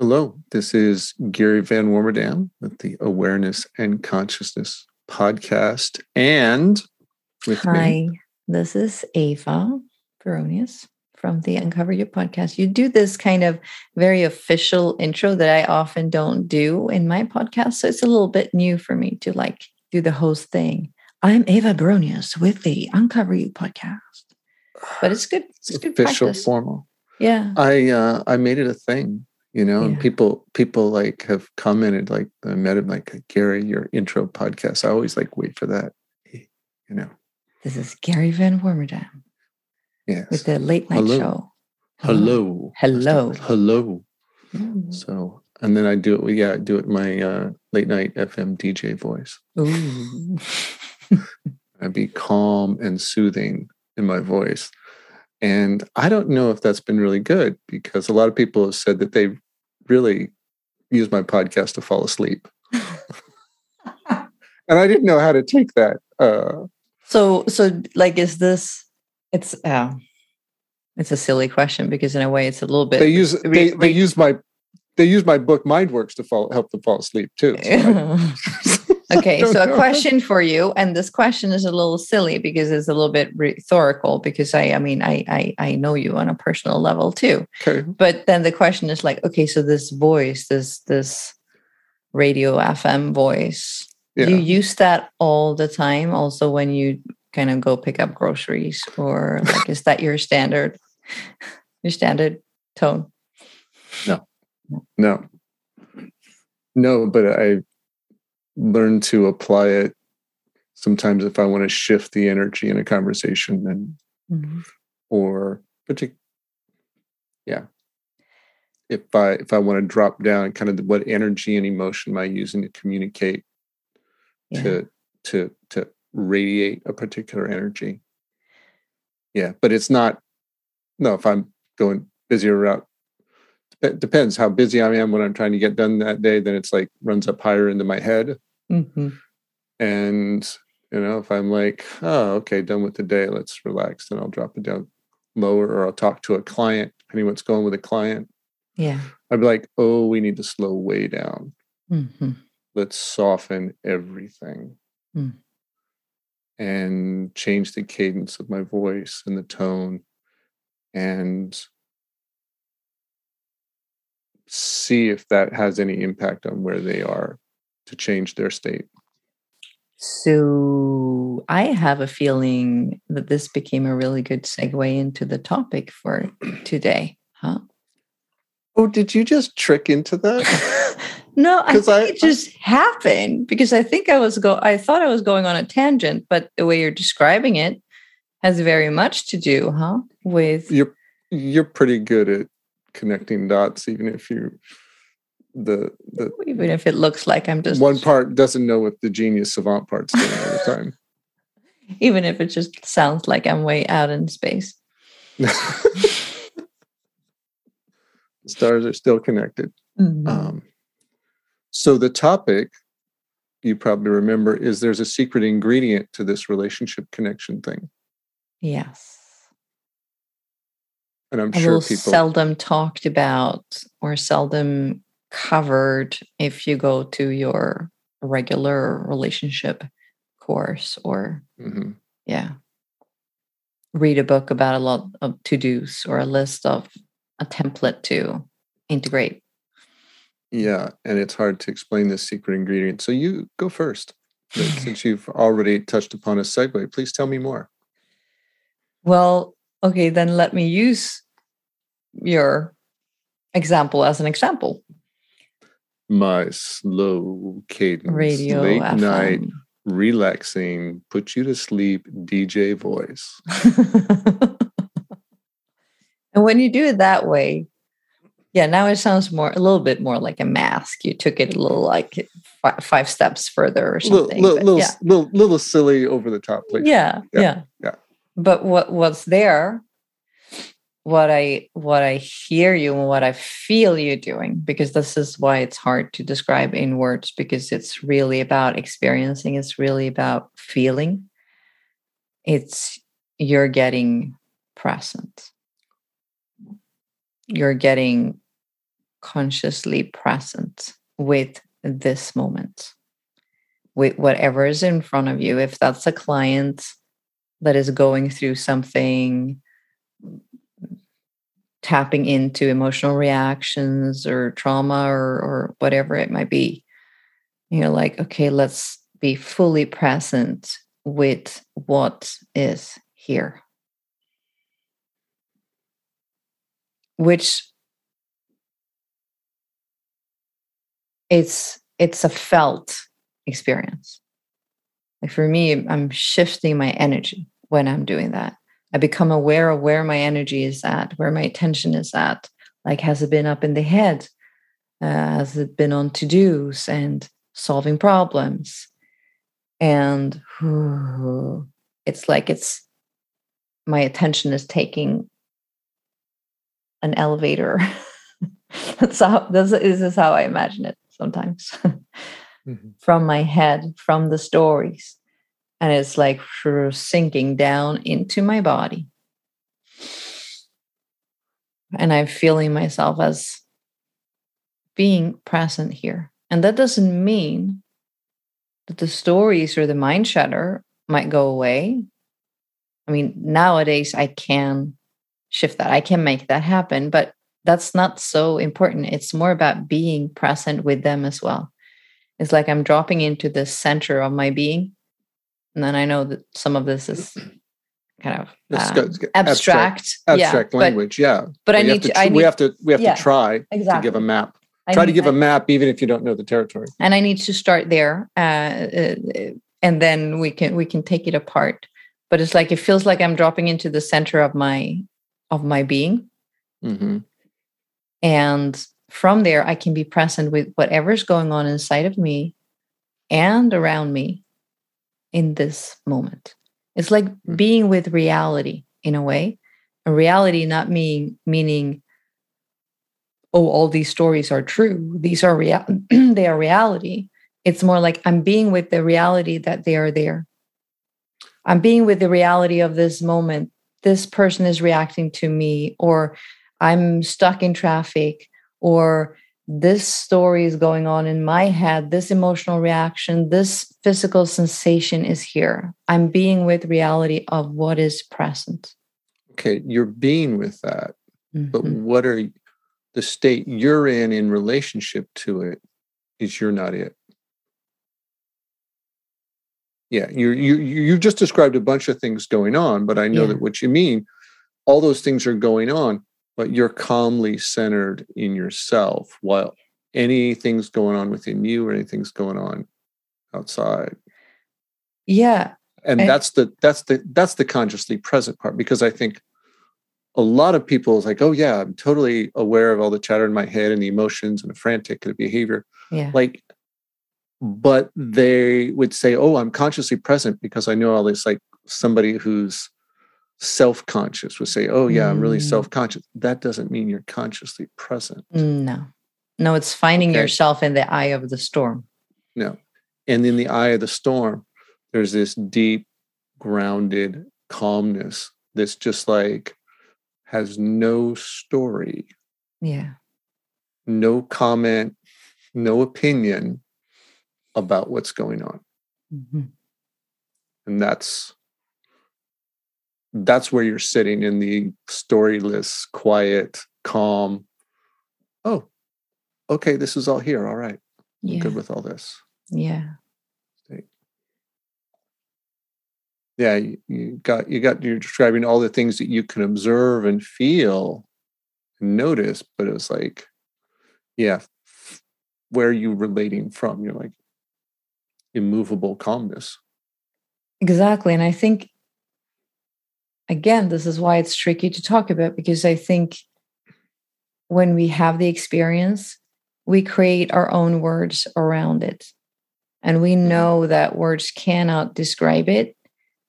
Hello, this is Gary Van Warmerdam with the Awareness and Consciousness podcast. And with Hi, me, this is Ava Baronius from the Uncover Your podcast. You do this kind of very official intro that I often don't do in my podcast. So it's a little bit new for me to like do the host thing. I'm Ava Baronius with the Uncover You podcast. But it's good. It's, it's good official, practice. formal. Yeah. I uh, I made it a thing, you know, and people people like have commented like I met him like Gary, your intro podcast. I always like wait for that, you know. This is Gary Van Warmerdam Yes. with the late night Hello. show. Hello. Hello. Hello. Mm. So and then I do it. Yeah, I do it my uh, late night FM DJ voice. Ooh. I'd be calm and soothing in my voice. And I don't know if that's been really good because a lot of people have said that they really use my podcast to fall asleep. and I didn't know how to take that. Uh, So, so like, is this? It's uh, it's a silly question because in a way, it's a little bit. they use re- they, they re- use my they use my book Mindworks to fall help them fall asleep too. So okay, so a question for you, and this question is a little silly because it's a little bit rhetorical. Because I, I mean, I, I, I know you on a personal level too. Okay. But then the question is like, okay, so this voice, this this radio FM voice, Yeah. you use that all the time. Also, when you kind of go pick up groceries, or like, is that your standard, your standard tone? No, no. No, but I learned to apply it sometimes if I want to shift the energy in a conversation and Mhm. or particular yeah. If I if I want to drop down kind of what energy and emotion am I using to communicate Yeah. to to to radiate a particular energy. Yeah, but it's not no, if I'm going busier route it depends how busy I am when I'm trying to get done that day, then it's like runs up higher into my head. Mhm. And you know, if I'm like, oh, okay, done with the day, let's relax, then I'll drop it down lower, or I'll talk to a client, depending what's going with a client. Yeah. I'd be like, oh, we need to slow way down. Mhm. Let's soften everything. Mm. And change the cadence of my voice and the tone and see if that has any impact on where they are to change their state. So I have a feeling that this became a really good segue into the topic for today, huh? Oh, did you just trick into that? no, I think I- it just happened because I think I was go I thought I was going on a tangent, but the way you're describing it has very much to do, huh? With you're you're pretty good at connecting dots, even if you the the even if it looks like I'm just one part doesn't know what the genius savant part's doing all the time. even if it just sounds like I'm way out in space. the stars are still connected. Mhm. Um, so the topic you probably remember is there's a secret ingredient to this relationship connection thing, yes. and I'm sure people. seldom talked about or seldom covered if you go to your regular relationship course or Mhm. yeah read a book about a lot of to-dos or a list of a template to integrate Yeah, and it's hard to explain this secret ingredient. So you go first, since you've already touched upon a segue. Please tell me more. well okay then let me use your example as an example My slow cadence, radio late night, relaxing, put you to sleep DJ voice. and when you do it that way, yeah, now it sounds more a little bit more like a mask. You took it a little like fi- five steps further or something. little, little, yeah. little, little silly over the top. Please. yeah, Yeah, yeah, yeah. But what what's there? What I what I hear you and what I feel you doing, because this is why it's hard to describe in words, because it's really about experiencing. It's really about feeling. It's you're getting present. You're getting consciously present with this moment, with whatever is in front of you. If that's a client that is going through something, tapping into emotional reactions or trauma or, or whatever it might be, you're like, okay, let's be fully present with what is here. Which it's it's a felt experience. Like for me, I'm shifting my energy when I'm doing that. I become aware of where my energy is at, where my attention is at. Like, has it been up in the head? Uh, has it been on to dos and solving problems? And whew, it's like it's my attention is taking an elevator. that's how this, this is how I imagine it sometimes mm-hmm. from my head, from the stories. And it's like sinking down into my body. And I'm feeling myself as being present here. And that doesn't mean that the stories or the mind chatter might go away. I mean, nowadays I can shift that, I can make that happen, but that's not so important. It's more about being present with them as well. It's like I'm dropping into the center of my being. And then I know that some of this is kind of um, abstract, abstract, abstract yeah, language. But, yeah, but I need to, I we have to we have yeah, to try exactly. to give a map. Try to give a map, even if you don't know the territory. And I need to start there, uh, uh, and then we can we can take it apart. But it's like it feels like I'm dropping into the center of my of my being, mm-hmm. And from there, I can be present with whatever's going on inside of me and around me in this moment. It's like mm. being with reality in a way. A reality not mean, meaning, oh, all these stories are true. These are real. they are reality. It's more like I'm being with the reality that they are there. I'm being with the reality of this moment. This person is reacting to me, or I'm stuck in traffic or this story is going on in my head, this emotional reaction, this physical sensation is here. I'm being with reality of what is present. Okay, you're being with that. Mm-hmm. But what are the state you're in in relationship to it is you're not it. Yeah, you you you just described a bunch of things going on, but I know yeah. that what you mean, all those things are going on, but you're calmly centered in yourself while anything's going on within you or anything's going on outside. Yeah. And I, that's the that's the that's the consciously present part because i think a lot of people is like oh yeah i'm totally aware of all the chatter in my head and the emotions and the frantic and the behavior. Yeah. Like but they would say oh i'm consciously present because i know all this like somebody who's self-conscious would say oh yeah i'm really mm. self-conscious. That doesn't mean you're consciously present. No. No it's finding okay. yourself in the eye of the storm. No. And in the eye of the storm there's this deep grounded calmness that's just like has no story. Yeah. No comment no opinion about what's going on. Mm-hmm. and that's that's where you're sitting in the storyless, quiet, calm. Oh, okay, this is all here. All right. Yeah. Good with all this. Yeah. Yeah, you, you got you got you're describing all the things that you can observe and feel and notice, but it's like, yeah, where are you relating from? You're like immovable calmness. Exactly. And I think again, this is why it's tricky to talk about because I think when we have the experience, we create our own words around it. And we mm-hmm. know that words cannot describe it,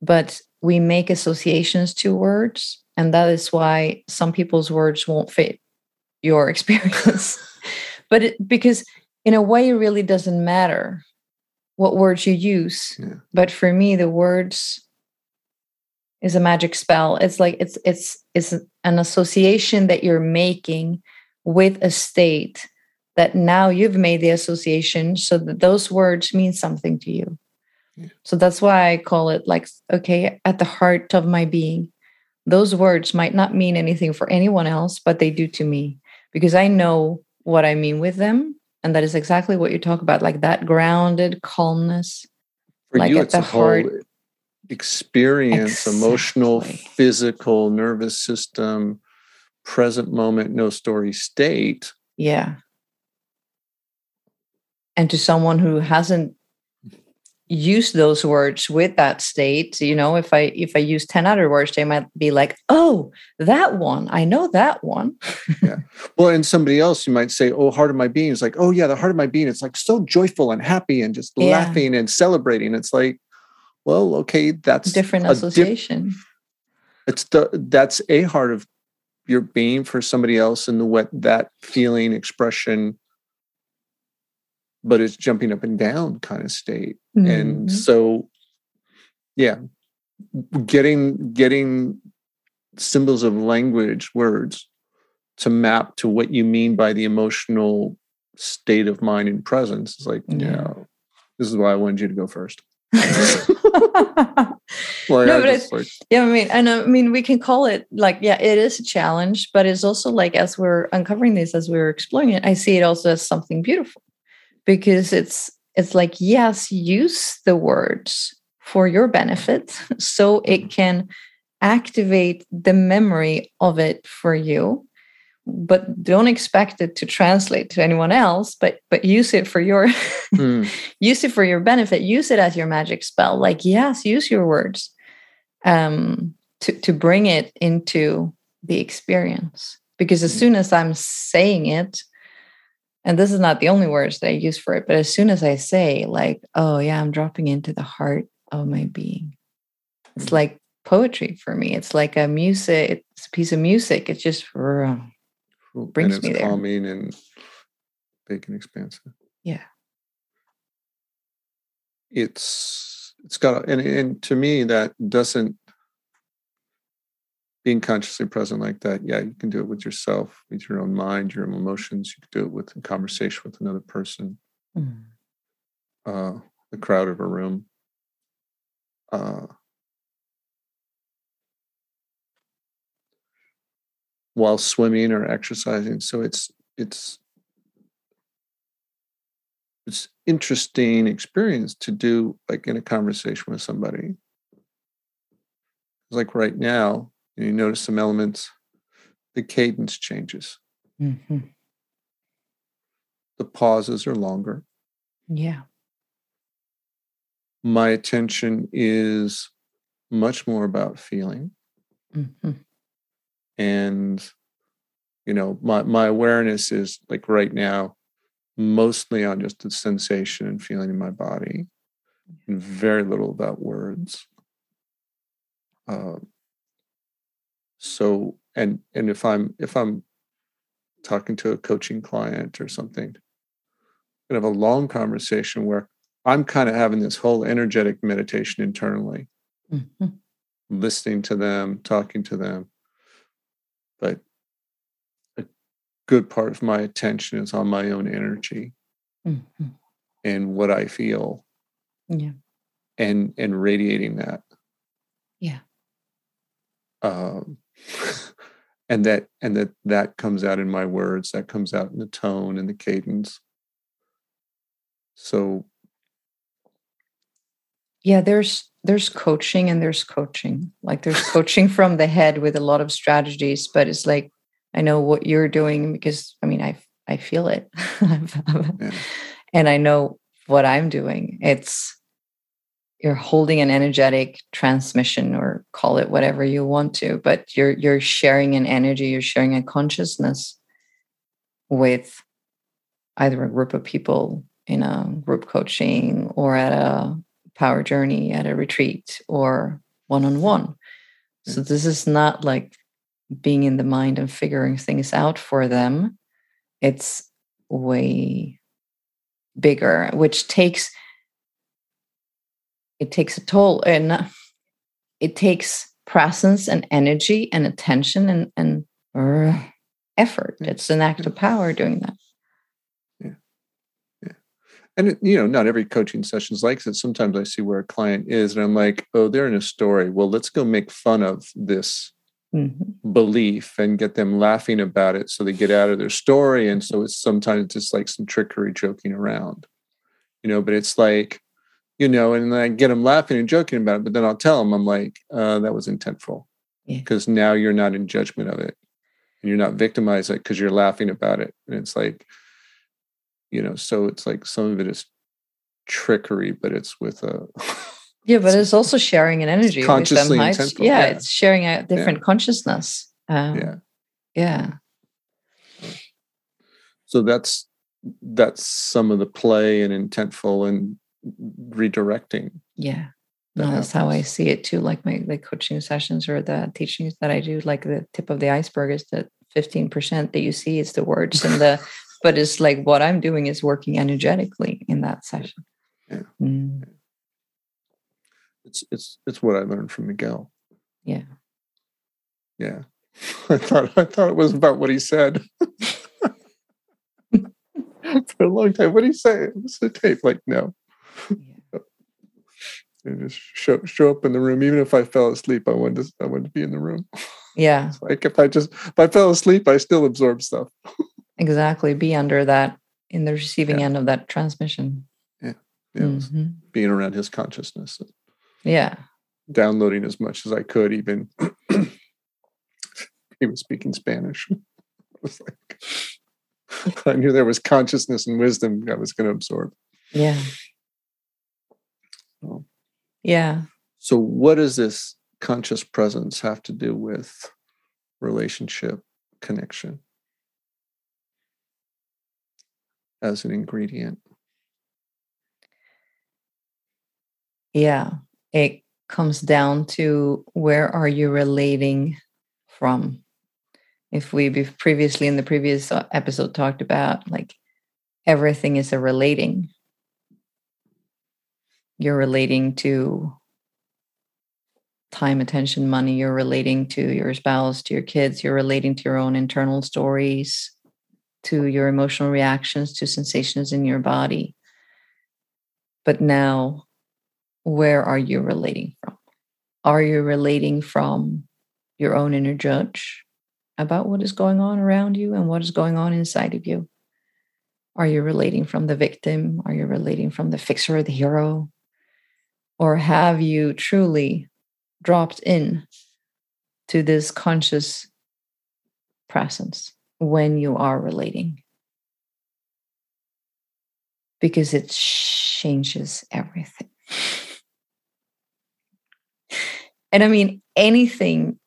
but we make associations to words. And that is why some people's words won't fit your experience. but it, because in a way, it really doesn't matter what words you use. Yeah. But for me, the words is a magic spell it's like it's it's it's an association that you're making with a state that now you've made the association so that those words mean something to you. Yeah. So that's why I call it like, okay, at the heart of my being. Those words might not mean anything for anyone else, but they do to me because I know what I mean with them. And that is exactly what you talk about, like that grounded calmness. For like you, at the heart. Experience, exactly. emotional, physical, nervous system, present moment, no story state. Yeah. And to someone who hasn't used those words with that state you know if i if i use 10 other words they might be like oh that one. I know that one. Yeah. Well and somebody else you might say oh heart of my being. Is like oh yeah the heart of my being. It's like so joyful and happy and just yeah. laughing and celebrating. It's like well okay that's different association diff- it's the that's a heart of your being for somebody else and the what that feeling expression but it's jumping up and down kind of state. Mm-hmm. And so, yeah, getting getting symbols of language, words, to map to what you mean by the emotional state of mind and presence is like, yeah. yeah this is why I wanted you to go first. well, no, but it's, like, yeah, I mean, and uh, I mean, we can call it like, yeah, it is a challenge, but it's also like as we're uncovering this, as we're exploring it, I see it also as something beautiful because it's it's like yes use the words for your benefit so it can activate the memory of it for you but don't expect it to translate to anyone else but but use it for your mm. use it for your benefit use it as your magic spell like yes use your words um to to bring it into the experience because as mm. soon as i'm saying it and this is not the only words that I use for it, but as soon as I say, like, oh, yeah, I'm dropping into the heart of my being, it's mm-hmm. like poetry for me. It's like a music, it's a piece of music. it's just uh, brings me there. calming and big and expansive. Yeah. It's, it's got, and, and to me, that doesn't being consciously present like that, yeah, you can do it with yourself, with your own mind, your own emotions. You can do it with a conversation with another person, mm. uh, the crowd of a room. Uh, while swimming or exercising. So it's it's it's interesting experience to do like in a conversation with somebody. Like right now, you notice some elements, the cadence changes. Mm-hmm. The pauses are longer. Yeah. My attention is much more about feeling. Mm-hmm. And, you know, my, my awareness is like right now, mostly on just the sensation and feeling in my body, and very little about words. Uh, so and and if i'm if i'm talking to a coaching client or something i have a long conversation where i'm kind of having this whole energetic meditation internally mm-hmm. listening to them talking to them but a good part of my attention is on my own energy mm-hmm. and what i feel. Yeah. And and radiating that. Yeah. Um and that and that that comes out in my words that comes out in the tone and the cadence. So yeah there's there's coaching and there's coaching. Like there's coaching from the head with a lot of strategies but it's like i know what you're doing because i mean i i feel it. Yeah. and i know what i'm doing. It's you're holding an energetic transmission or call it whatever you want to but you're you're sharing an energy you're sharing a consciousness with either a group of people in a group coaching or at a power journey at a retreat or one-on-one so mm. this is not like being in the mind and figuring things out for them it's way bigger which takes it takes a toll eh, and it takes presence and energy and attention and and uh, effort. Mm. It's an act of power doing that. And, it, you know, not every coaching session is like that. Sometimes I see where a client is and I'm like, oh, they're in a story. Well, let's go make fun of this mm-hmm. belief and get them laughing about it so they get out of their story. And so it's sometimes just like some trickery joking around, you know, but it's like, you know, and then I get them laughing and joking about it, but then I'll tell them, I'm like, uh, that was intentful because yeah. now you're not in judgment of it and you're not victimized because you're laughing about it. And it's like, you know, so it's like some of it is trickery, but it's with a Yeah, but it's also sharing an energy. Consciously Yeah, yeah, it's sharing a different yeah. consciousness. Um, yeah. Yeah. So that's that's some of the play and intentful and redirecting. Yeah. That no, that's how I see it too. Like my the coaching sessions or the teachings that I do, like the tip of the iceberg is that 15% that you see is the words and the but it's like what I'm doing is working energetically in that session. Yeah. Mm it's it's it's what I learned from Miguel. Yeah. Yeah. I thought I thought it was about what he said. For a long time. What did he say? What's the tape? Like, no. Yeah. just show show up in the room. Even if I fell asleep, I wanted to I wanted to be in the room. Yeah. like if I just if I fell asleep, I still absorb stuff. Exactly. Be under that in the receiving yeah. end of that transmission. Yeah. Yeah. Mm-hmm. Being around his consciousness. Yeah. Downloading as much as I could, even he was speaking Spanish. I was like, I knew there was consciousness and wisdom I was going to absorb. Yeah. So, yeah. So, what does this conscious presence have to do with relationship connection as an ingredient? Yeah it comes down to where are you relating from? If we previously in the previous episode talked about like everything is a relating. You're relating to time attention money you're relating to your spouse to your kids you're relating to your own internal stories to your emotional reactions to sensations in your body but now where are you relating from? Are you relating from your own inner judge about what is going on around you and what is going on inside of you? Are you relating from the victim? Are you relating from the fixer or the hero? Or have you truly dropped in to this conscious presence when you are relating? Because it changes everything. And I mean, anything,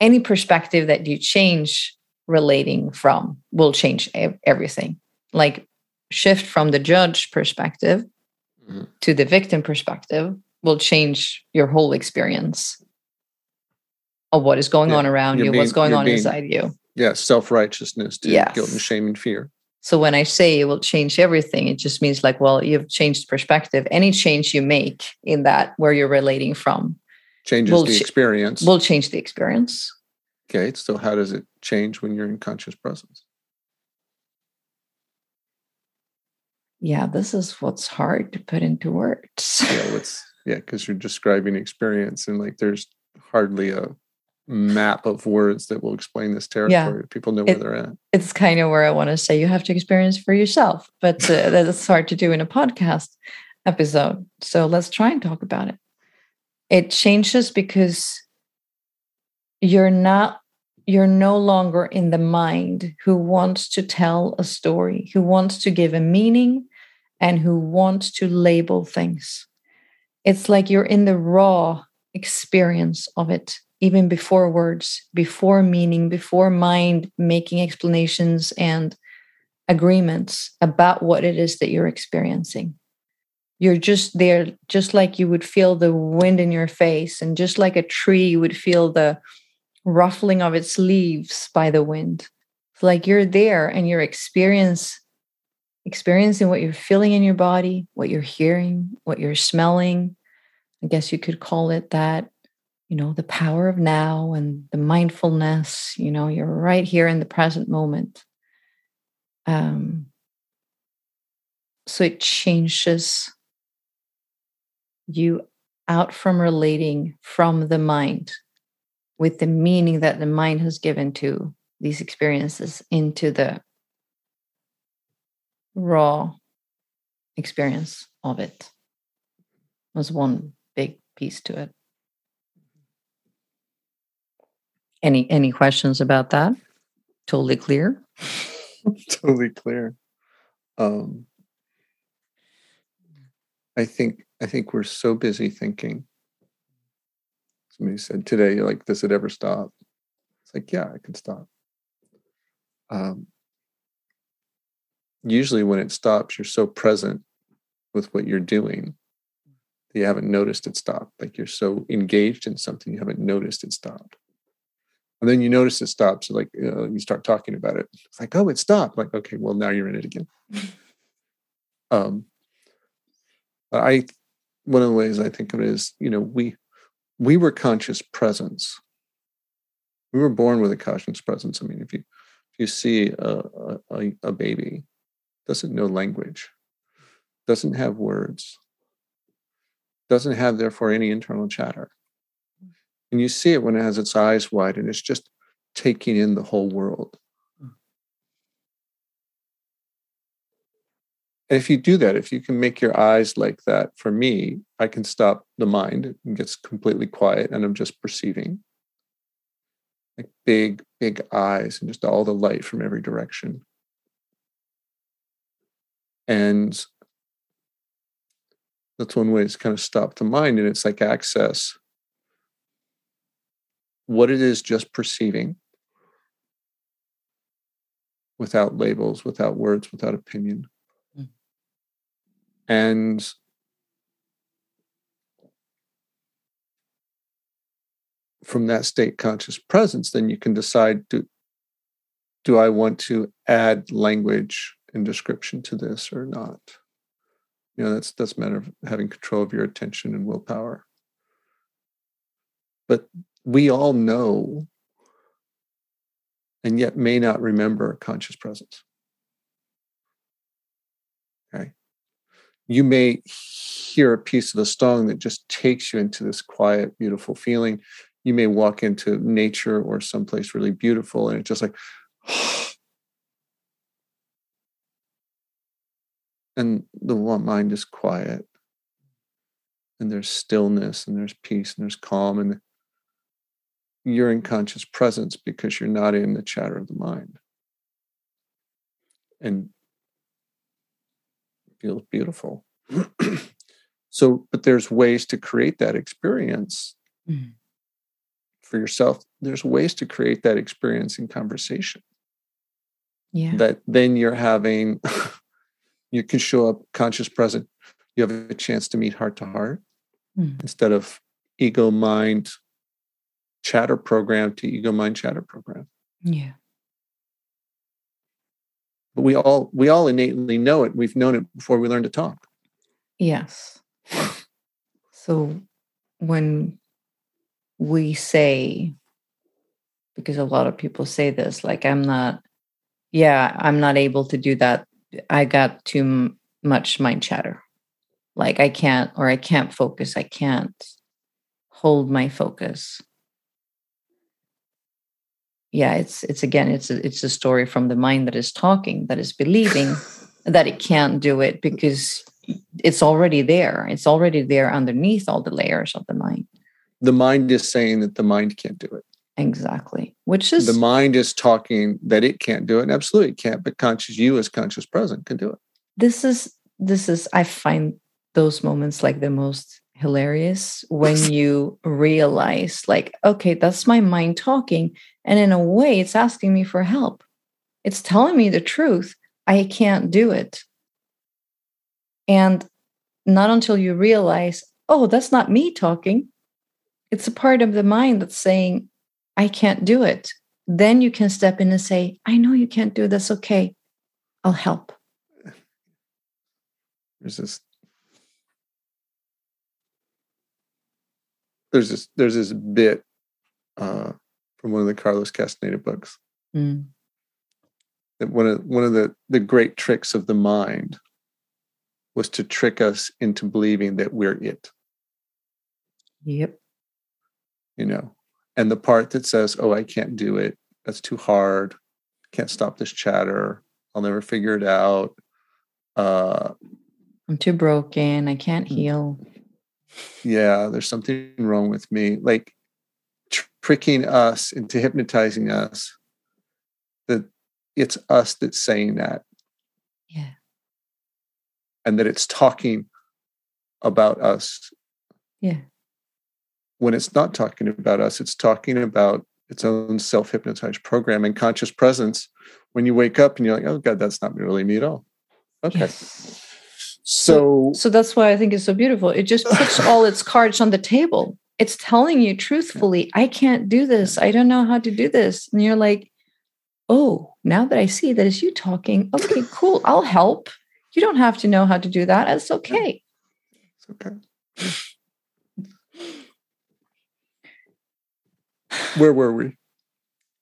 any perspective that you change relating from will change everything. Like shift from the judge perspective mm-hmm. to the victim perspective will change your whole experience of what is going yeah. on around you're you, being, what's going on being, inside you. Yeah, self righteousness to yes. guilt and shame and fear. So when I say it will change everything, it just means like, well, you've changed perspective. Any change you make in that where you're relating from changes will the experience. Will change the experience. Okay, so how does it change when you're in conscious presence? Yeah, this is what's hard to put into words. yeah, what's yeah, because you're describing experience and like there's hardly a map of words that will explain this territory. Yeah. People know where it, they're at. It's kind of where I want to say you have to experience for yourself, but uh, that's hard to do in a podcast episode. So let's try and talk about it it changes because you're not you're no longer in the mind who wants to tell a story who wants to give a meaning and who wants to label things it's like you're in the raw experience of it even before words before meaning before mind making explanations and agreements about what it is that you're experiencing. You're just there just like you would feel the wind in your face and just like a tree you would feel the ruffling of its leaves by the wind. It's like you're there and you're experience experiencing what you're feeling in your body what you're hearing what you're smelling. I guess you could call it that you know, the power of now and the mindfulness, you know, you're right here in the present moment. Um, so it changes you out from relating from the mind with the meaning that the mind has given to these experiences into the raw experience of it was one big piece to it any any questions about that? Totally clear? Totally clear. Um i think i think we're so busy thinking. Somebody said today like does it ever stop? It's like yeah it can stop. Um usually when it stops you're so present with what you're doing that you haven't noticed it stopped. Like you're so engaged in something you haven't noticed it stopped and then you notice it stops like uh, you start talking about it. It's like oh it stopped. Like okay well now you're in it again. Um i one of the ways i think of it is you know we we were conscious presence. We were born with a conscious presence. I mean if you if you see a, a, a baby doesn't know language doesn't have words doesn't have therefore any internal chatter and you see it when it has its eyes wide and it's just taking in the whole world. And if you do that, if you can make your eyes like that, for me, I can stop the mind. It gets completely quiet and I'm just perceiving. Like big, big eyes and just all the light from every direction. And that's one way to kind of stop the mind. And it's like access what it is just perceiving without labels, without words, without opinion. Mm. And from that state conscious presence, then you can decide do, do I want to add language and description to this or not? You know, that's that's a matter of having control of your attention and willpower. But we all know and yet may not remember conscious presence. Okay. You may hear a piece of the song that just takes you into this quiet, beautiful feeling. You may walk into nature or someplace really beautiful and it's just like, and the mind is quiet and there's stillness and there's peace and there's calm and you're in conscious presence because you're not in the chatter of the mind. And feels beautiful. so, but there's ways to create that experience mm. for yourself. There's ways to create that experience in conversation. Yeah. That then you're having, you can show up conscious present. You have a chance to meet heart to heart mm. instead of ego mind chatter program to ego mind chatter program. Yeah. But we all we all innately know it. We've known it before we learn to talk. Yes. So when we say because a lot of people say this like I'm not yeah, I'm not able to do that. I got too m- much mind chatter. Like I can't or I can't focus. I can't hold my focus yeah it's it's again it's a, it's a story from the mind that is talking that is believing that it can't do it because it's already there. It's already there underneath all the layers of the mind. The mind is saying that the mind can't do it. Exactly. Which is the mind is talking that it can't do it and absolutely it can't but conscious you as conscious present can do it. This is this is i find those moments like the most hilarious when you realize like okay that's my mind talking and in a way it's asking me for help. It's telling me the truth. I can't do it. And not until you realize oh that's not me talking. It's a part of the mind that's saying i can't do it. Then you can step in and say i know you can't do this okay. I'll help. There's this there's this there's this bit uh, from one of the Carlos Castaneda books. Mm. That one of one of the the great tricks of the mind was to trick us into believing that we're it. Yep. You know, and the part that says, "Oh, I can't do it. That's too hard. Can't stop this chatter. I'll never figure it out." Uh, I'm too broken. I can't mm. heal. Yeah, there's something wrong with me. Like tricking us into hypnotizing us that it's us that's saying that. Yeah. And that it's talking about us. Yeah. When it's not talking about us, it's talking about its own self hypnotized program and conscious presence. When you wake up and you're like, oh, God, that's not really me at all. Okay. Yes. So, so that's why I think it's so beautiful. It just puts all its cards on the table it's telling you truthfully, I can't do this. I don't know how to do this. And you're like, oh, now that I see that it's you talking, okay, cool, I'll help. You don't have to know how to do that. It's okay. It's okay. Where were we?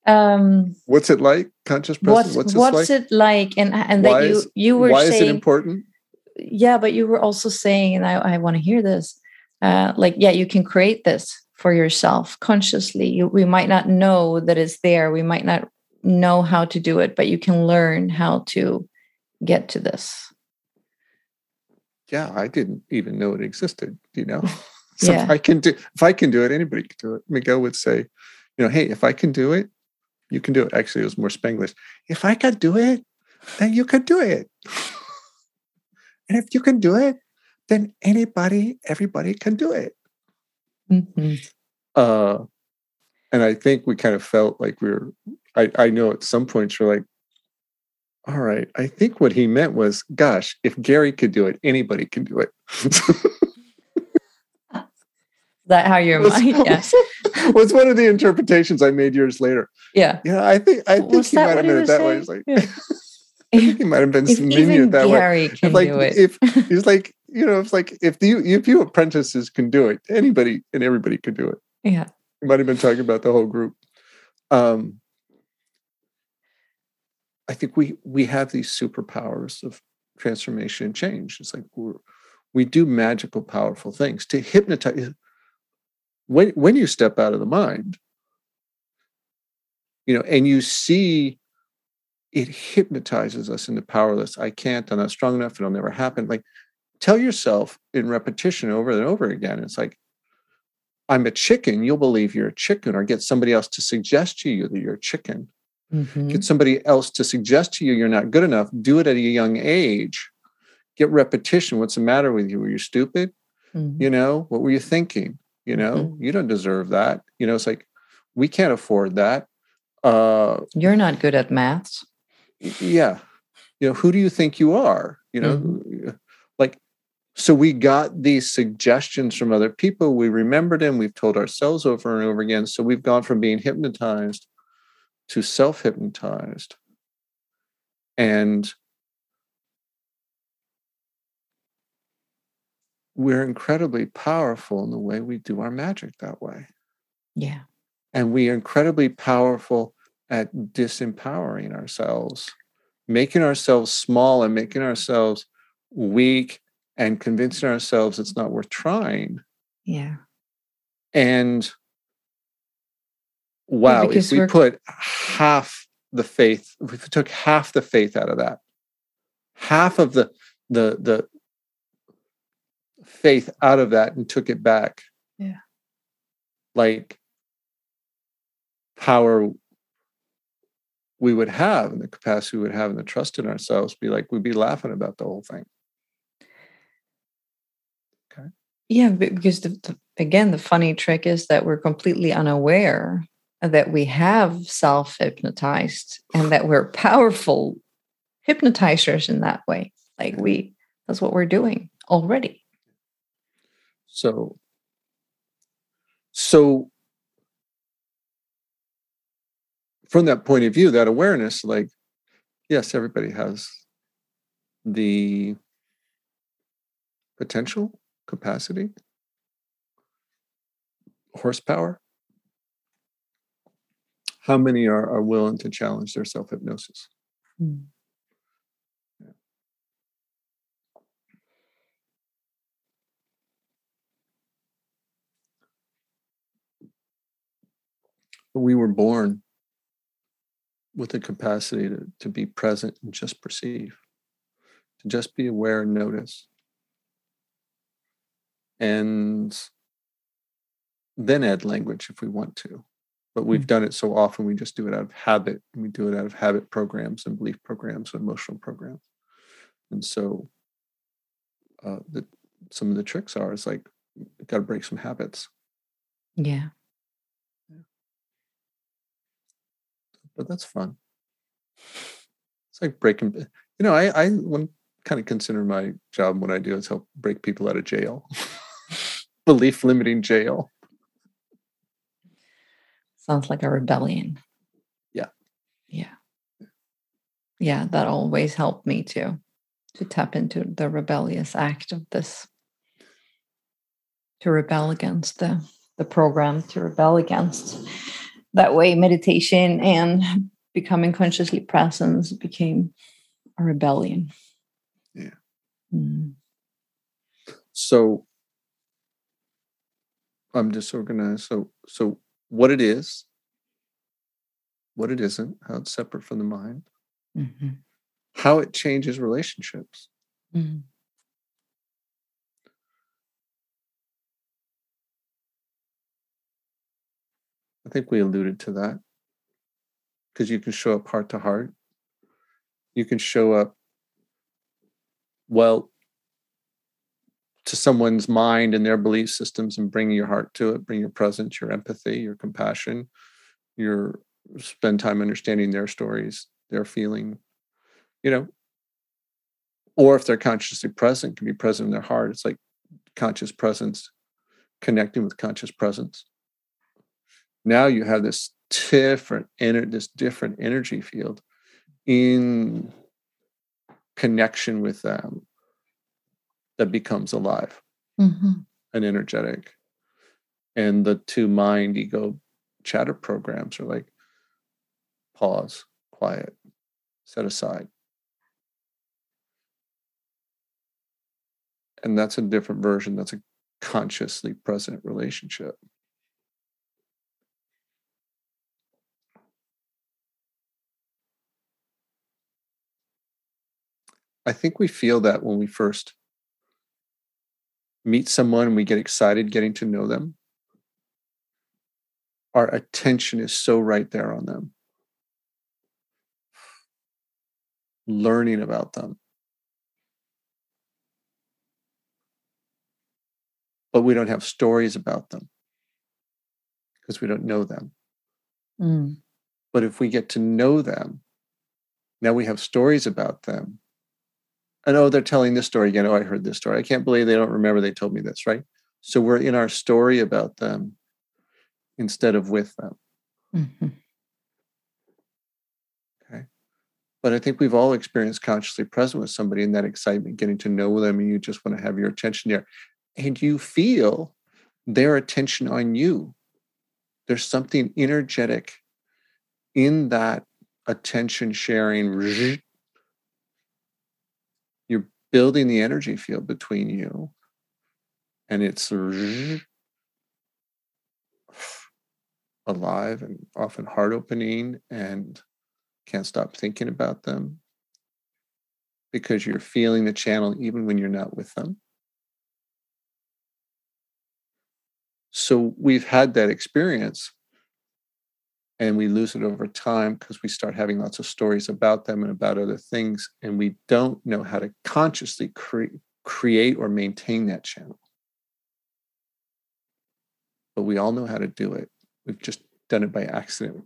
Um, what's it like? Conscious presence. What's, what's, what's like? it like? And and that you you were why saying, is it important? Yeah, but you were also saying, and I, I want to hear this uh, like yeah you can create this for yourself consciously. You, we might not know that it's there. We might not know how to do it but you can learn how to get to this. Yeah i didn't even know it existed you know? So yeah. if i can do if i can do it anybody can do it. Miguel would say you know hey if i can do it you can do it. Actually it was more spanglish. If i can do it then you can do it and if you can do it then anybody, everybody can do it. Mm-hmm. Uh, and I think we kind of felt like we were, I, I know at some points you're like, all right, I think what he meant was, gosh, if Gary could do it, anybody can do it. that how your mind yeah. was one of the interpretations I made years later. Yeah. Yeah, I think I think was he might have meant it that saying? way. It's like yeah. I think he might have been it that Gary way. Can like do it. if he's like you know, it's like if you if you apprentices can do it, anybody and everybody could do it. Yeah. You might have been talking about the whole group. Um, I think we we have these superpowers of transformation and change. It's like we we do magical, powerful things to hypnotize. When when you step out of the mind, you know, and you see it hypnotizes us into powerless. I can't. I'm not strong enough. It'll never happen. Like tell yourself in repetition over and over again. It's like, I'm a chicken, you'll believe you're a chicken, or get somebody else to suggest to you that you're a chicken. Mm-hmm. Get somebody else to suggest to you you're not good enough. Do it at a young age. Get repetition. What's the matter with you? Were you stupid? Mm-hmm. You know, what were you thinking? You know, mm-hmm. you don't deserve that. You know, it's like, we can't afford that. Uh, you're not good at maths. Yeah. You know, who do you think you are? You know, mm-hmm. like so we got these suggestions from other people. We remembered them. We've told ourselves over and over again. So we've gone from being hypnotized to self hypnotized. And we're incredibly powerful in the way we do our magic that way. Yeah. And we are incredibly powerful at disempowering ourselves, making ourselves small and making ourselves weak and convincing ourselves it's not worth trying. Yeah. And wow, yeah, if we put half the faith, if we took half the faith out of that, half of the the the faith out of that and took it back. Yeah. Like power we would have and the capacity we would have and the trust in ourselves be like we'd be laughing about the whole thing. Okay. Yeah, because the, the, again, the funny trick is that we're completely unaware that we have self hypnotized and that we're powerful hypnotizers in that way. Like we, that's what we're doing already. So, so from that point of view, that awareness, like, yes, everybody has the potential capacity. horsepower, how many are, are willing to challenge their self hypnosis? Mm. We were born with the capacity to, to be present and just perceive, to just be aware and notice. And then add language if we want to but we've mm. done it so often we just do it out of habit and we do it out of habit programs and belief programs and emotional programs and so uh, the, some of the tricks are is like got to break some habits yeah but that's fun it's like breaking you know i i one kind of consider my job what i do is help break people out of jail belief limiting jail Sounds like a rebellion. Yeah. Yeah. Yeah, that always helped me too, to tap into the rebellious act of this, to rebel against the the program, to rebel against that way meditation and becoming consciously present became a rebellion. Yeah. Mm. So I'm disorganized. So so what it is, what it isn't, how it's separate from the mind, mm-hmm. how it changes relationships. Mm-hmm. I think we alluded to that because you can show up heart to heart. You can show up well to someone's mind and their belief systems and bring your heart to it, bring your presence, your empathy, your compassion, your spend time understanding their stories, their feeling, you know. Or if they're consciously present, can be present in their heart. It's like conscious presence, connecting with conscious presence. Now you have this different ener- this different energy field in connection with them that becomes alive mm-hmm. and energetic. And the two mind ego chatter programs are like pause, quiet, set aside. And that's a different version. That's a consciously present relationship. I think we feel that when we first meet someone and we get excited getting to know them, our attention is so right there on them. Learning about them. But we don't have stories about them because we don't know them. Mm. But if we get to know them, now we have stories about them and oh, they're telling this story again. Oh, I heard this story. I can't believe they don't remember they told me this, right? So we're in our story about them instead of with them. Mm-hmm. Okay. But I think we've all experienced consciously present with somebody in that excitement, getting to know them, and you just want to have your attention there. And you feel their attention on you. There's something energetic in that attention sharing building the energy field between you and it's alive and often heart opening and can't stop thinking about them because you're feeling the channel even when you're not with them. So we've had that experience and we lose it over time because we start having lots of stories about them and about other things and we don't know how to consciously cre- create or maintain that channel. But we all know how to do it. We've just done it by accident.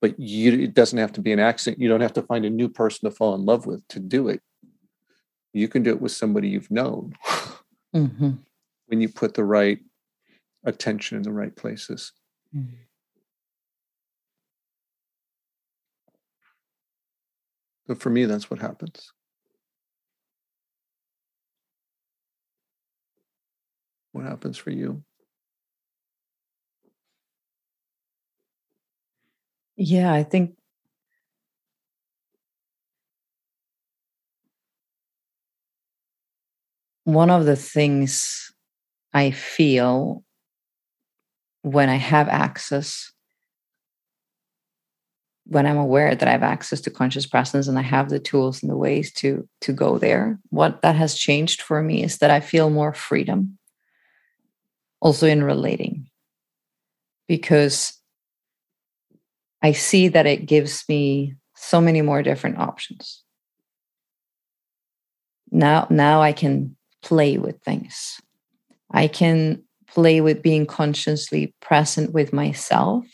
But you, it doesn't have to be an accident. You don't have to find a new person to fall in love with to do it. You can do it with somebody you've known. Mm-hmm. when you put the right attention in the right places. Mm-hmm. But for me, that's what happens. What happens for you? Yeah, I think one of the things I feel when I have access when I'm aware that I have access to conscious presence and I have the tools and the ways to to go there, what that has changed for me is that I feel more freedom also in relating because I see that it gives me so many more different options. Now, now I can play with things. I can play with being consciously present with myself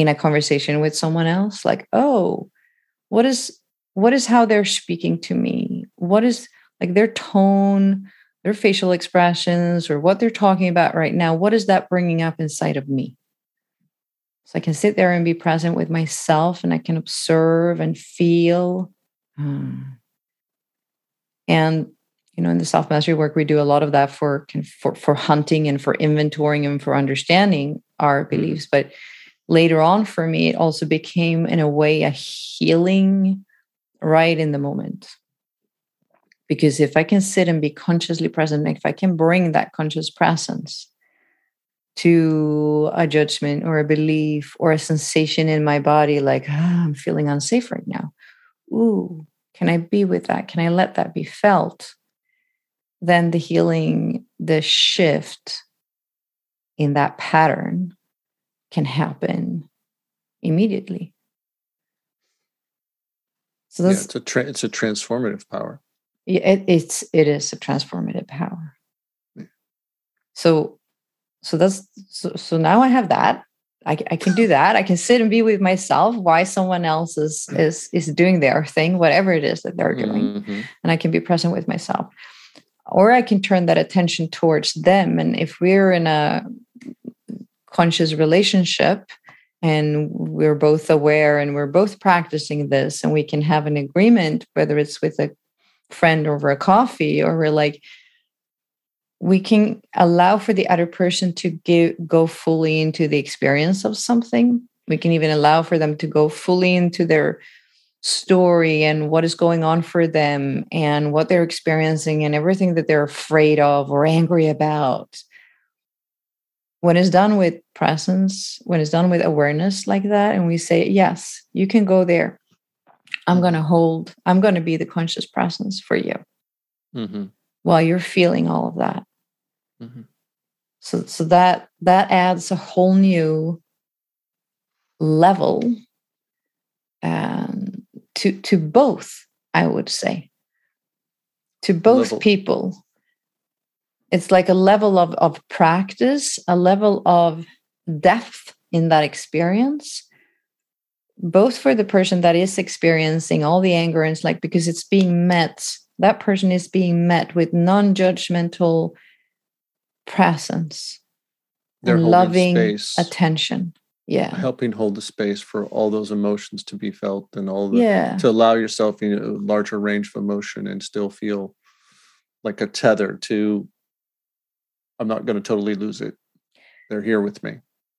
in a conversation with someone else like oh what is what is how they're speaking to me what is like their tone their facial expressions or what they're talking about right now what is that bringing up inside of me so I can sit there and be present with myself and I can observe and feel. Um, and, you know, in the self mastery work, we do a lot of that for, for, for hunting and for inventorying and for understanding our mm-hmm. beliefs. But later on for me, it also became, in a way, a healing right in the moment. Because if I can sit and be consciously present, if I can bring that conscious presence, to a judgment or a belief or a sensation in my body like ah, i'm feeling unsafe right now. Ooh can i be with that? Can i let that be felt? Then the healing the shift in that pattern can happen immediately. So that's yeah, it's a tra- it's a transformative power. Yeah it, it's it is a transformative power. Yeah. so so that's so, so now i have that. I, I can do that. I can sit and be with myself why someone else is is is doing their thing whatever it is that they're doing. Mm-hmm. and i can be present with myself. Or i can turn that attention towards them. And if we're in a conscious relationship and we're both aware and we're both practicing this and we can have an agreement whether it's with a friend over a coffee or we're like we can allow for the other person to give, go fully into the experience of something. We can even allow for them to go fully into their story and what is going on for them and what they're experiencing and everything that they're afraid of or angry about. When it's done with presence, when it's done with awareness like that, and we say, Yes, you can go there. I'm going to hold, I'm going to be the conscious presence for you. Mm-hmm while you're feeling all of that. Mm-hmm. So, so that that adds a whole new level um, to to both. I would say to both level. people. It's like a level of of practice, a level of depth in that experience both for the person that is experiencing all the anger and it's like because it's being met that person is being met with non-judgmental presence. They're loving space, attention. Yeah. Helping hold the space for all those emotions to be felt and all the yeah. to allow yourself in a larger range of emotion and still feel like a tether to i'm not going to totally lose it. They're here with me.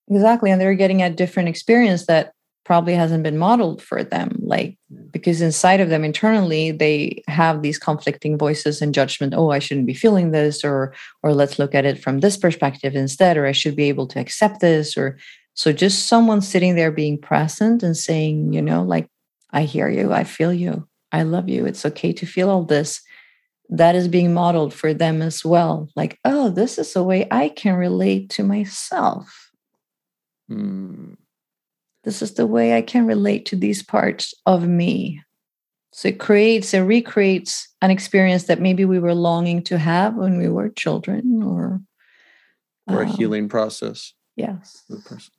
Exactly and they're getting a different experience that probably hasn't been modeled for them like because inside of them internally they have these conflicting voices and judgment oh i shouldn't be feeling this or or let's look at it from this perspective instead or i should be able to accept this or so just someone sitting there being present and saying you mm-hmm. know like i hear you i feel you i love you it's okay to feel all this that is being modeled for them as well like oh this is a way i can relate to myself mm this is the way I can relate to these parts of me. So it creates, it recreates an experience that maybe we were longing to have when we were children or or a um, healing process. Yes. The person.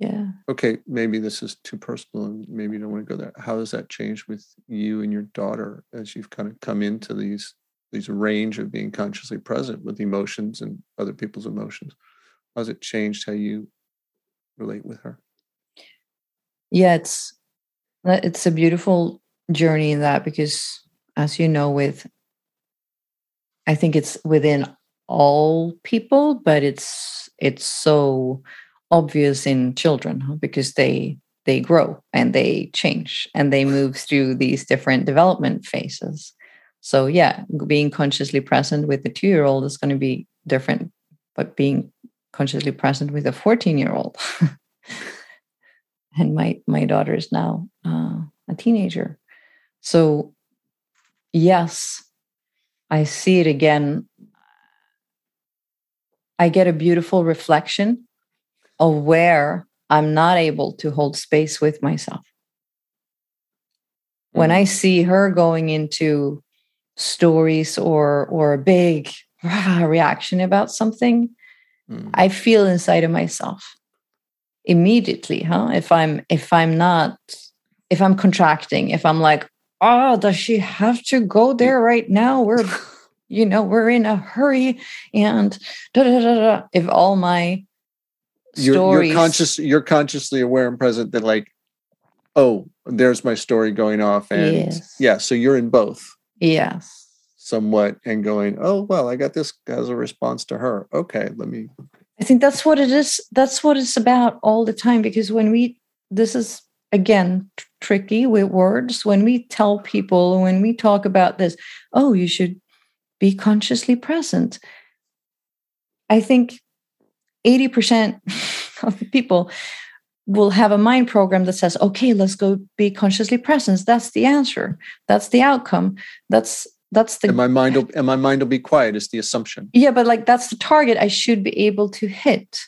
Yeah. Okay, maybe this is too personal and maybe you don't want to go there. How has that changed with you and your daughter as you've kind of come into these these range of being consciously present with emotions and other people's emotions? How's it changed how you relate with her? yeah it's uh, it's a beautiful journey in that because as you know with i think it's within all people but it's it's so obvious in children because they they grow and they change and they move through these different development phases so yeah being consciously present with a two year old is going to be different but being consciously present with a 14 year old and my my daughter is now uh, a teenager. So yes i see it again. I get a beautiful reflection of where i'm not able to hold space with myself. When i mm. see her going into stories or or a big rah, reaction about something mm. i feel inside of myself immediately huh if i'm if i'm not if i'm contracting if i'm like oh does she have to go there right now we're you know we're in a hurry and da, da, da, da. if all my you're, stories you're conscious you're consciously aware and present that like oh there's my story going off and yes. yeah so you're in both yes somewhat and going oh well i got this as a response to her okay let me I think that's what it is. That's what it's about all the time. Because when we, this is again tr- tricky with words. When we tell people, when we talk about this, oh, you should be consciously present. I think 80% of the people will have a mind program that says, okay, let's go be consciously present. That's the answer. That's the outcome. That's that's the and my mind will and my mind will be quiet is the assumption yeah but like that's the target i should be able to hit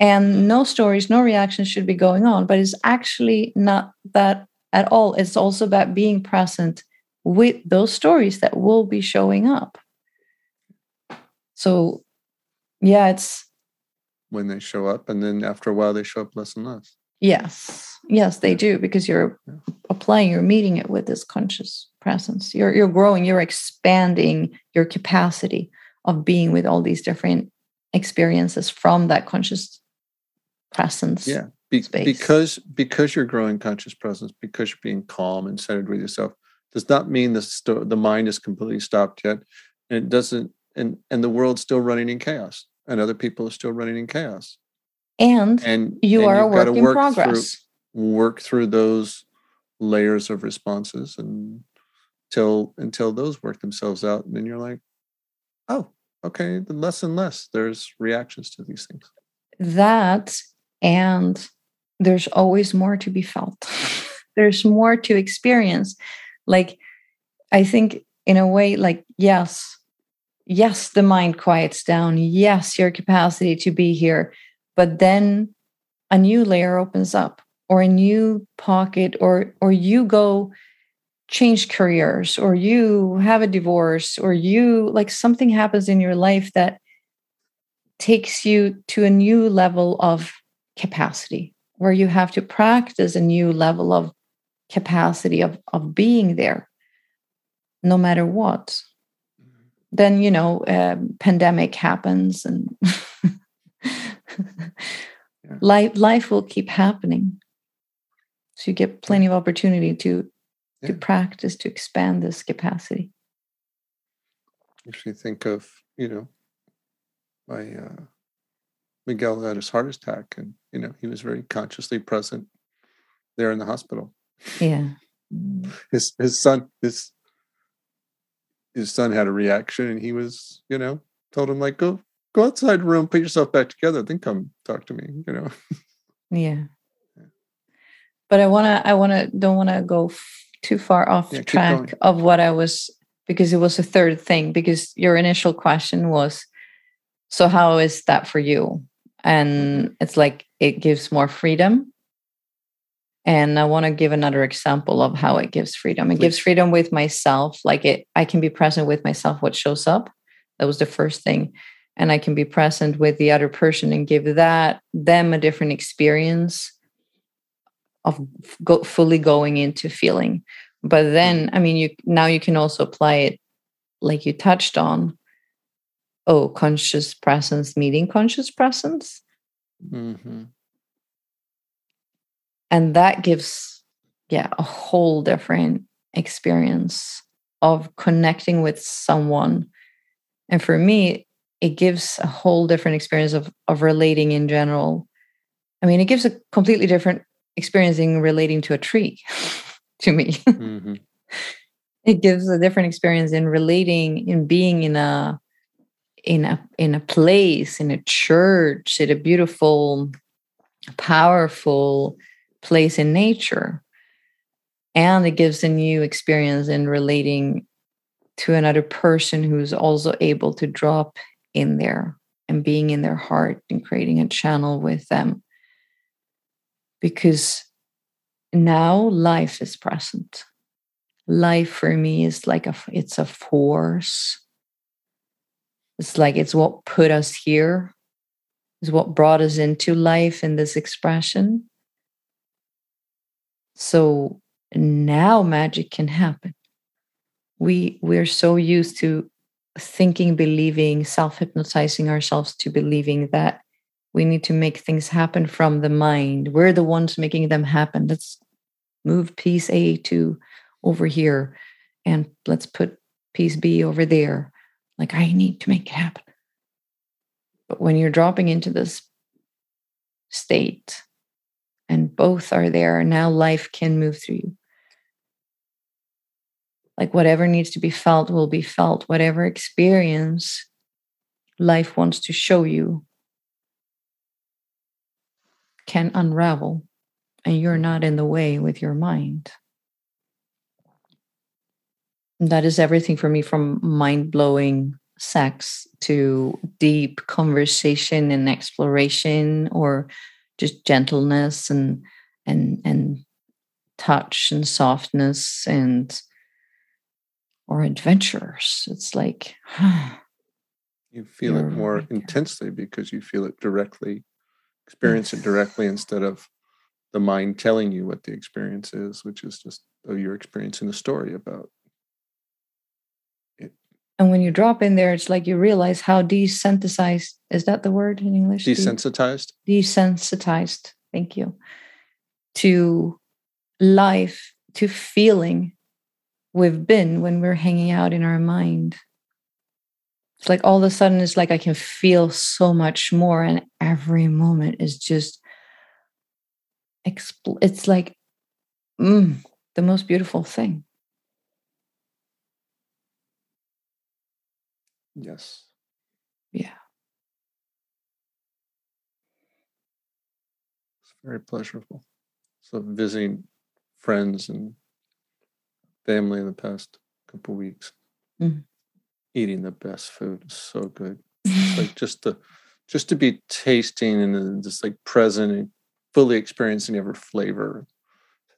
and no stories no reactions should be going on but it's actually not that at all it's also about being present with those stories that will be showing up so yeah it's when they show up and then after a while they show up less and less yes yes they do because you're applying you're meeting it with this conscious presence. You're you're growing, you're expanding your capacity of being with all these different experiences from that conscious presence. Yeah. Be- because because you're growing conscious presence, because you're being calm and centered with yourself, does not mean the the mind is completely stopped yet. And it doesn't and and the world's still running in chaos and other people are still running in chaos. And and you and are a work in work progress. Through, work through those layers of responses and till until those work themselves out and then you're like oh okay then less and less there's reactions to these things. That and there's always more to be felt. There's more to experience. Like i think in a way like yes yes the mind quiets down. Yes your capacity to be here but then a new layer opens up or a new pocket or or you go change careers or you have a divorce or you like something happens in your life that takes you to a new level of capacity where you have to practice a new level of capacity of, of being there no matter what. Then you know uh, pandemic happens and life life will keep happening so you get plenty of opportunity to to practice to expand this capacity. If you think of, you know, my uh, Miguel had his heart attack, and you know he was very consciously present there in the hospital. Yeah. His his son his his son had a reaction, and he was, you know, told him like go go outside the room, put yourself back together, then come talk to me. You know. Yeah. But I wanna I wanna don't wanna go too far off yeah, track of what I was because it was a third thing because your initial question was so how is that for you and mm-hmm. it's like it gives more freedom and i want to give another example of how it gives freedom it Please. gives freedom with myself like it i can be present with myself what shows up that was the first thing and i can be present with the other person and give that them a different experience of go, fully going into feeling. But then i mean you now you can also apply it like you touched on oh conscious presence meeting conscious presence. Mm-hmm. and that gives yeah a whole different experience of connecting with someone. And for me it gives a whole different experience of of relating in general I mean, it gives a completely different experience in relating to a tree to me. Mm-hmm. it gives a different experience in relating in being in a in a in a place in a church in a beautiful powerful place in nature and it gives a new experience in relating to another person who's also able to drop in there and being in their heart and creating a channel with them. Because now life is present. Life for me is like a it's a force. It's like it's what put us here. Is what brought us into life in this expression. So now magic can happen. We we're so used to thinking believing self-hypnotizing ourselves to believing that we need to make things happen from the mind. We're the ones making them happen. Let's move piece a to over here and let's put piece b over there. Like i need to make it happen. But when you're dropping into this state and both are there now life can move through you like whatever needs to be felt will be felt. Whatever experience life wants to show you can unravel and you're not in the way with your mind. That is everything for me from mind-blowing sex to deep conversation and exploration or just gentleness and and and touch and softness and or adventures. It's like you feel it more right intensely because you feel it directly, experience yes. it directly instead of the mind telling you what the experience is, which is just oh, you're experiencing a story about it. And when you drop in there, it's like you realize how desensitized is that the word in English? Desensitized. Desensitized. Thank you. To life, to feeling we've been when we're hanging out in our mind. It's like all of a sudden, it's like I can feel so much more, and every moment is just, expl- it's like mm, the most beautiful thing. Yes. Yeah. It's very pleasurable. So visiting friends and family in the past couple weeks. Mm-hmm. Eating the best food is so good. like just to just to be tasting and just like present and fully experiencing every flavor.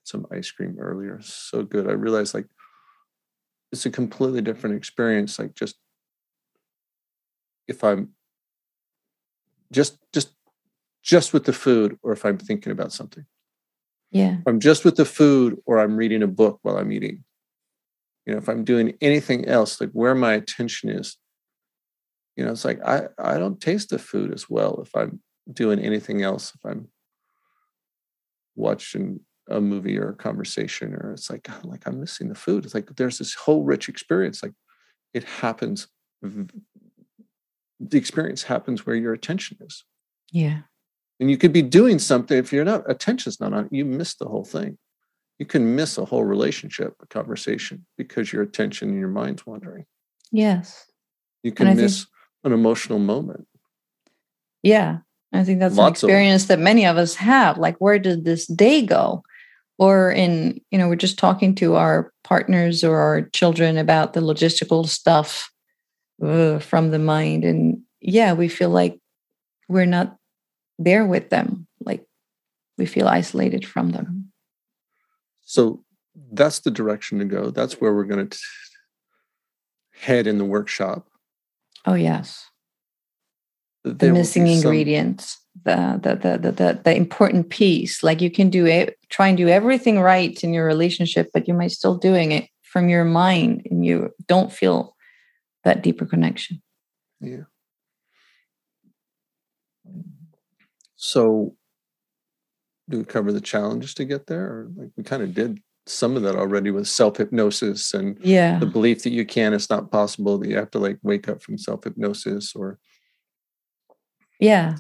Some ice cream earlier, so good. I realized like it's a completely different experience. Like just if I'm just just just with the food, or if I'm thinking about something. Yeah. If I'm just with the food, or I'm reading a book while I'm eating you know if i'm doing anything else like where my attention is you know it's like i i don't taste the food as well if i'm doing anything else if i'm watching a movie or a conversation or it's like like i'm missing the food. It's like there's this whole rich experience like it happens the experience happens where your attention is. Yeah. And you could be doing something if you're not attention's not on you miss the whole thing you can miss a whole relationship, a conversation, because your attention and your mind's wandering. Yes. You can miss think, an emotional moment. Yeah. I think that's Lots an experience that many of us have. Like, where did this day go? Or in, you know, we're just talking to our partners or our children about the logistical stuff uh, from the mind. And yeah, we feel like we're not there with them. Like, we feel isolated from them. So that's the direction to go. That's where we're going to head in the workshop. Oh yes. There the missing ingredients, the, the, the the the the important piece. Like you can do it, try and do everything right in your relationship, but you might still doing it from your mind, and you don't feel that deeper connection. Yeah. So do we cover the challenges to get there? Or like we kind of did some of that already with self hypnosis and yeah. the belief that you can it's not possible that you have to like wake up from self hypnosis or yeah.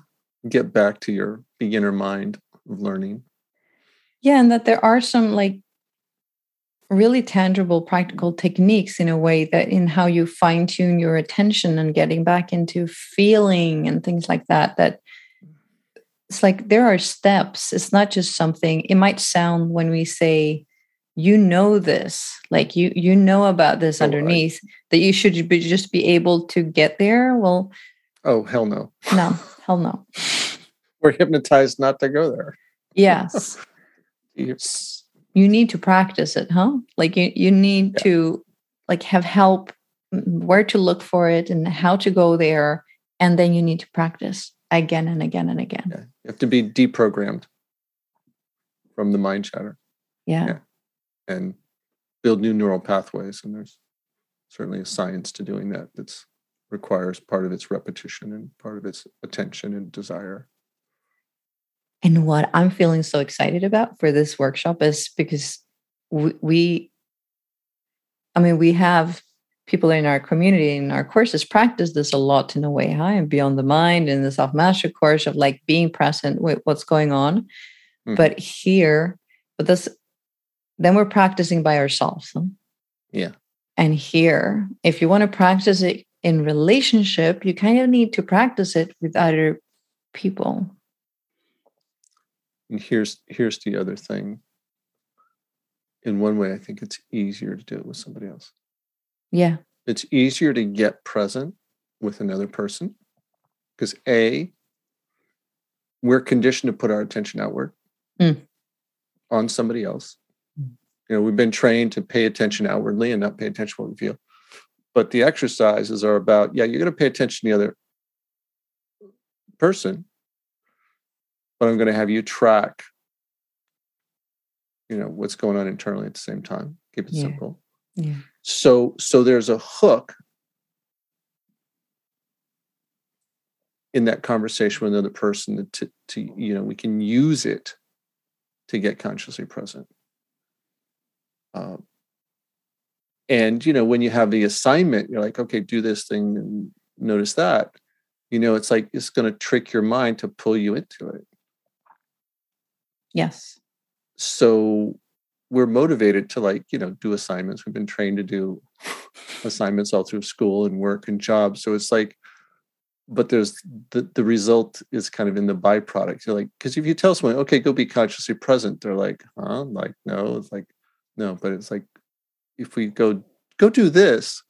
get back to your beginner mind of learning. Yeah, and that there are some like really tangible practical techniques in a way that in how you fine tune your attention and getting back into feeling and things like that that it's like there are steps. It's not just something. It might sound when we say you know this like you you know about this oh, underneath I, that you should be, just be able to get there? Well oh hell no. no hell no. We're hypnotized not to go there. Yes. Yes you need to practice it huh? Like you you need yeah. to like have help mm, where to look for it and how to go there and then you need to practice again and again and again. Yeah. You have to be deprogrammed from the mind chatter. Yeah. yeah. And build new neural pathways and there's certainly a science to doing that that's requires part of its repetition and part of its attention and desire. And what I'm feeling so excited about for this workshop is because we, we I mean, we have people in our community in our courses practice this a lot in a way high and beyond the mind in the self mastery course of like being present with what's going on. Mm-hmm. But here, but this, then we're practicing by ourselves. Huh? Yeah. And here, if you want to practice it in relationship, you kind of need to practice it with other people. And here's here's the other thing. In one way, I think it's easier to do it with somebody else. Yeah. It's easier to get present with another person because A, we're conditioned to put our attention outward mm. on somebody else. Mm. You know, we've been trained to pay attention outwardly and not pay attention to what we feel. But the exercises are about, yeah, you're going to pay attention to the other person, but I'm going to have you track, you know, what's going on internally at the same time. Keep it yeah. simple. Yeah. So so there's a hook in that conversation with another person to, to you know we can use it to get consciously present. Um, and you know when you have the assignment, you're like, okay, do this thing and notice that. You know, it's like it's going to trick your mind to pull you into it. Yes. So we're motivated to like, you know, do assignments. We've been trained to do assignments all through school and work and jobs. So it's like, but there's the, the result is kind of in the byproduct. You're like, because if you tell someone, okay, go be consciously present, they're like, huh? Like, no, it's like, no, but it's like, if we go, go do this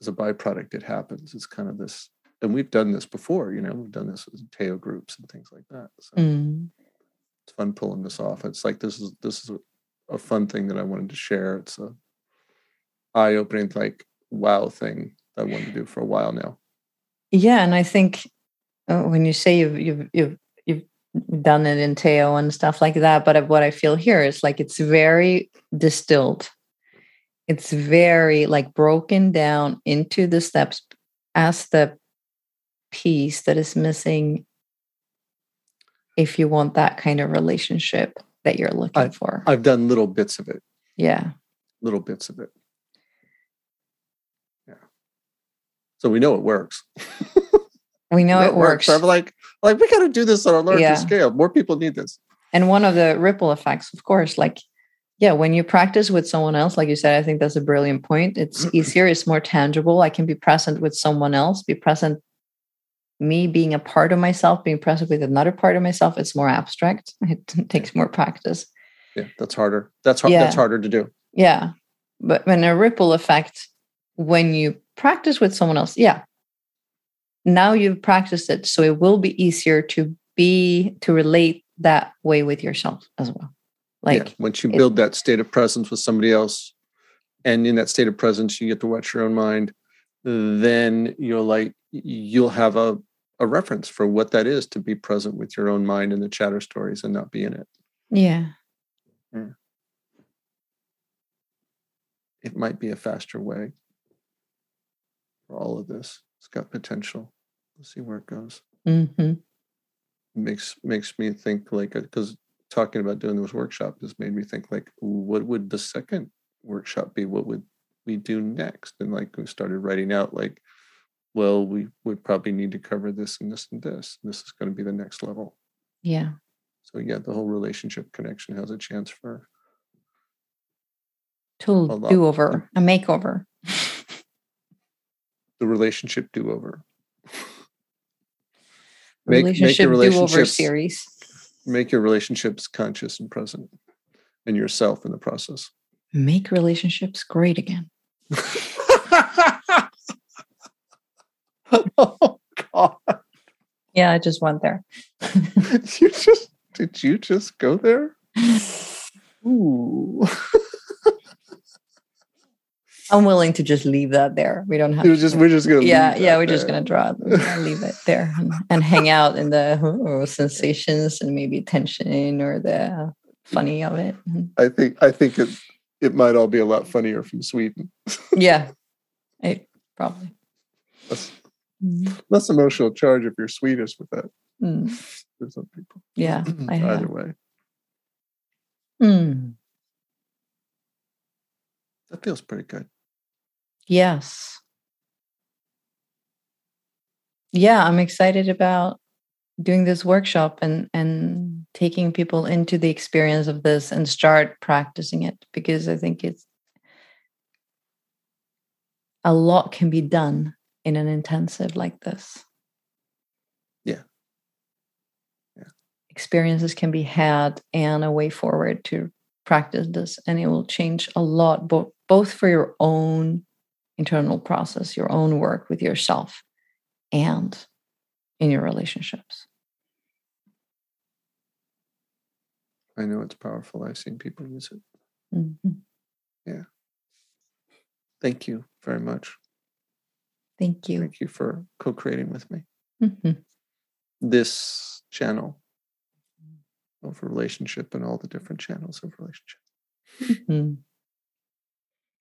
as a byproduct, it happens. It's kind of this, and we've done this before, you know, we've done this with Teo groups and things like that. So. Mm it's fun pulling this off. It's like this is this is a, fun thing that I wanted to share. It's a eye opening like wow thing that I wanted to do for a while now. Yeah, and I think uh, when you say you've you've you've you've done it in Teo and stuff like that, but what I feel here is like it's very distilled. It's very like broken down into the steps as the piece that is missing if you want that kind of relationship that you're looking I, for. I've done little bits of it. Yeah. Little bits of it. Yeah. So we know it works. we know, it, works. works. I'm like, like we got to do this on a larger yeah. scale. More people need this. And one of the ripple effects, of course, like yeah, when you practice with someone else, like you said, I think that's a brilliant point. It's easier, it's more tangible. I can be present with someone else, be present me being a part of myself, being present with another part of myself, it's more abstract. It takes more practice. Yeah, that's harder. That's hard. Yeah. That's harder to do. Yeah, but when a ripple effect, when you practice with someone else, yeah, now you've practiced it, so it will be easier to be to relate that way with yourself as well. Like yeah, once you build it, that state of presence with somebody else, and in that state of presence, you get to watch your own mind. Then you'll like you'll have a, a reference for what that is to be present with your own mind and the chatter stories and not be in it. Yeah. yeah. It might be a faster way for all of this. It's got potential. We'll see where it goes. Mm-hmm. Makes makes me think like because uh, talking about doing this workshop has made me think like what would the second workshop be? What would we do next? And like we started writing out like well, we would probably need to cover this and this and this. This is going to be the next level. Yeah. So yeah, the whole relationship connection has a chance for Total do over, a makeover. the relationship do over. make, relationship make over series. Make your relationships conscious and present, and yourself in the process. Make relationships great again. oh God! Yeah, I just went there. you just did you just go there? Ooh. I'm willing to just leave that there. We don't have. To, just we're just gonna. Yeah, yeah, we're there. just gonna draw. It. Leave it there and, and, hang out in the oh, sensations and maybe tension or the funny of it. I think I think it it might all be a lot funnier from Sweden. yeah, it probably less, mm. less emotional charge if you're Swedish with that. Mm. For some people. Yeah, either way. Mm. That feels pretty good. Yes. Yeah, I'm excited about doing this workshop and and taking people into the experience of this and start practicing it because I think it's a lot can be done in an intensive like this. Yeah. Yeah. Experiences can be had and a way forward to practice this and it will change a lot both both for your own internal process, your own work with yourself and in your relationships. I know it's powerful. I've seen people use it. Mm-hmm. Yeah. Thank you very much. Thank you. Thank you for co creating with me. Mm-hmm. This channel of relationship and all the different channels of relationship. Mm-hmm.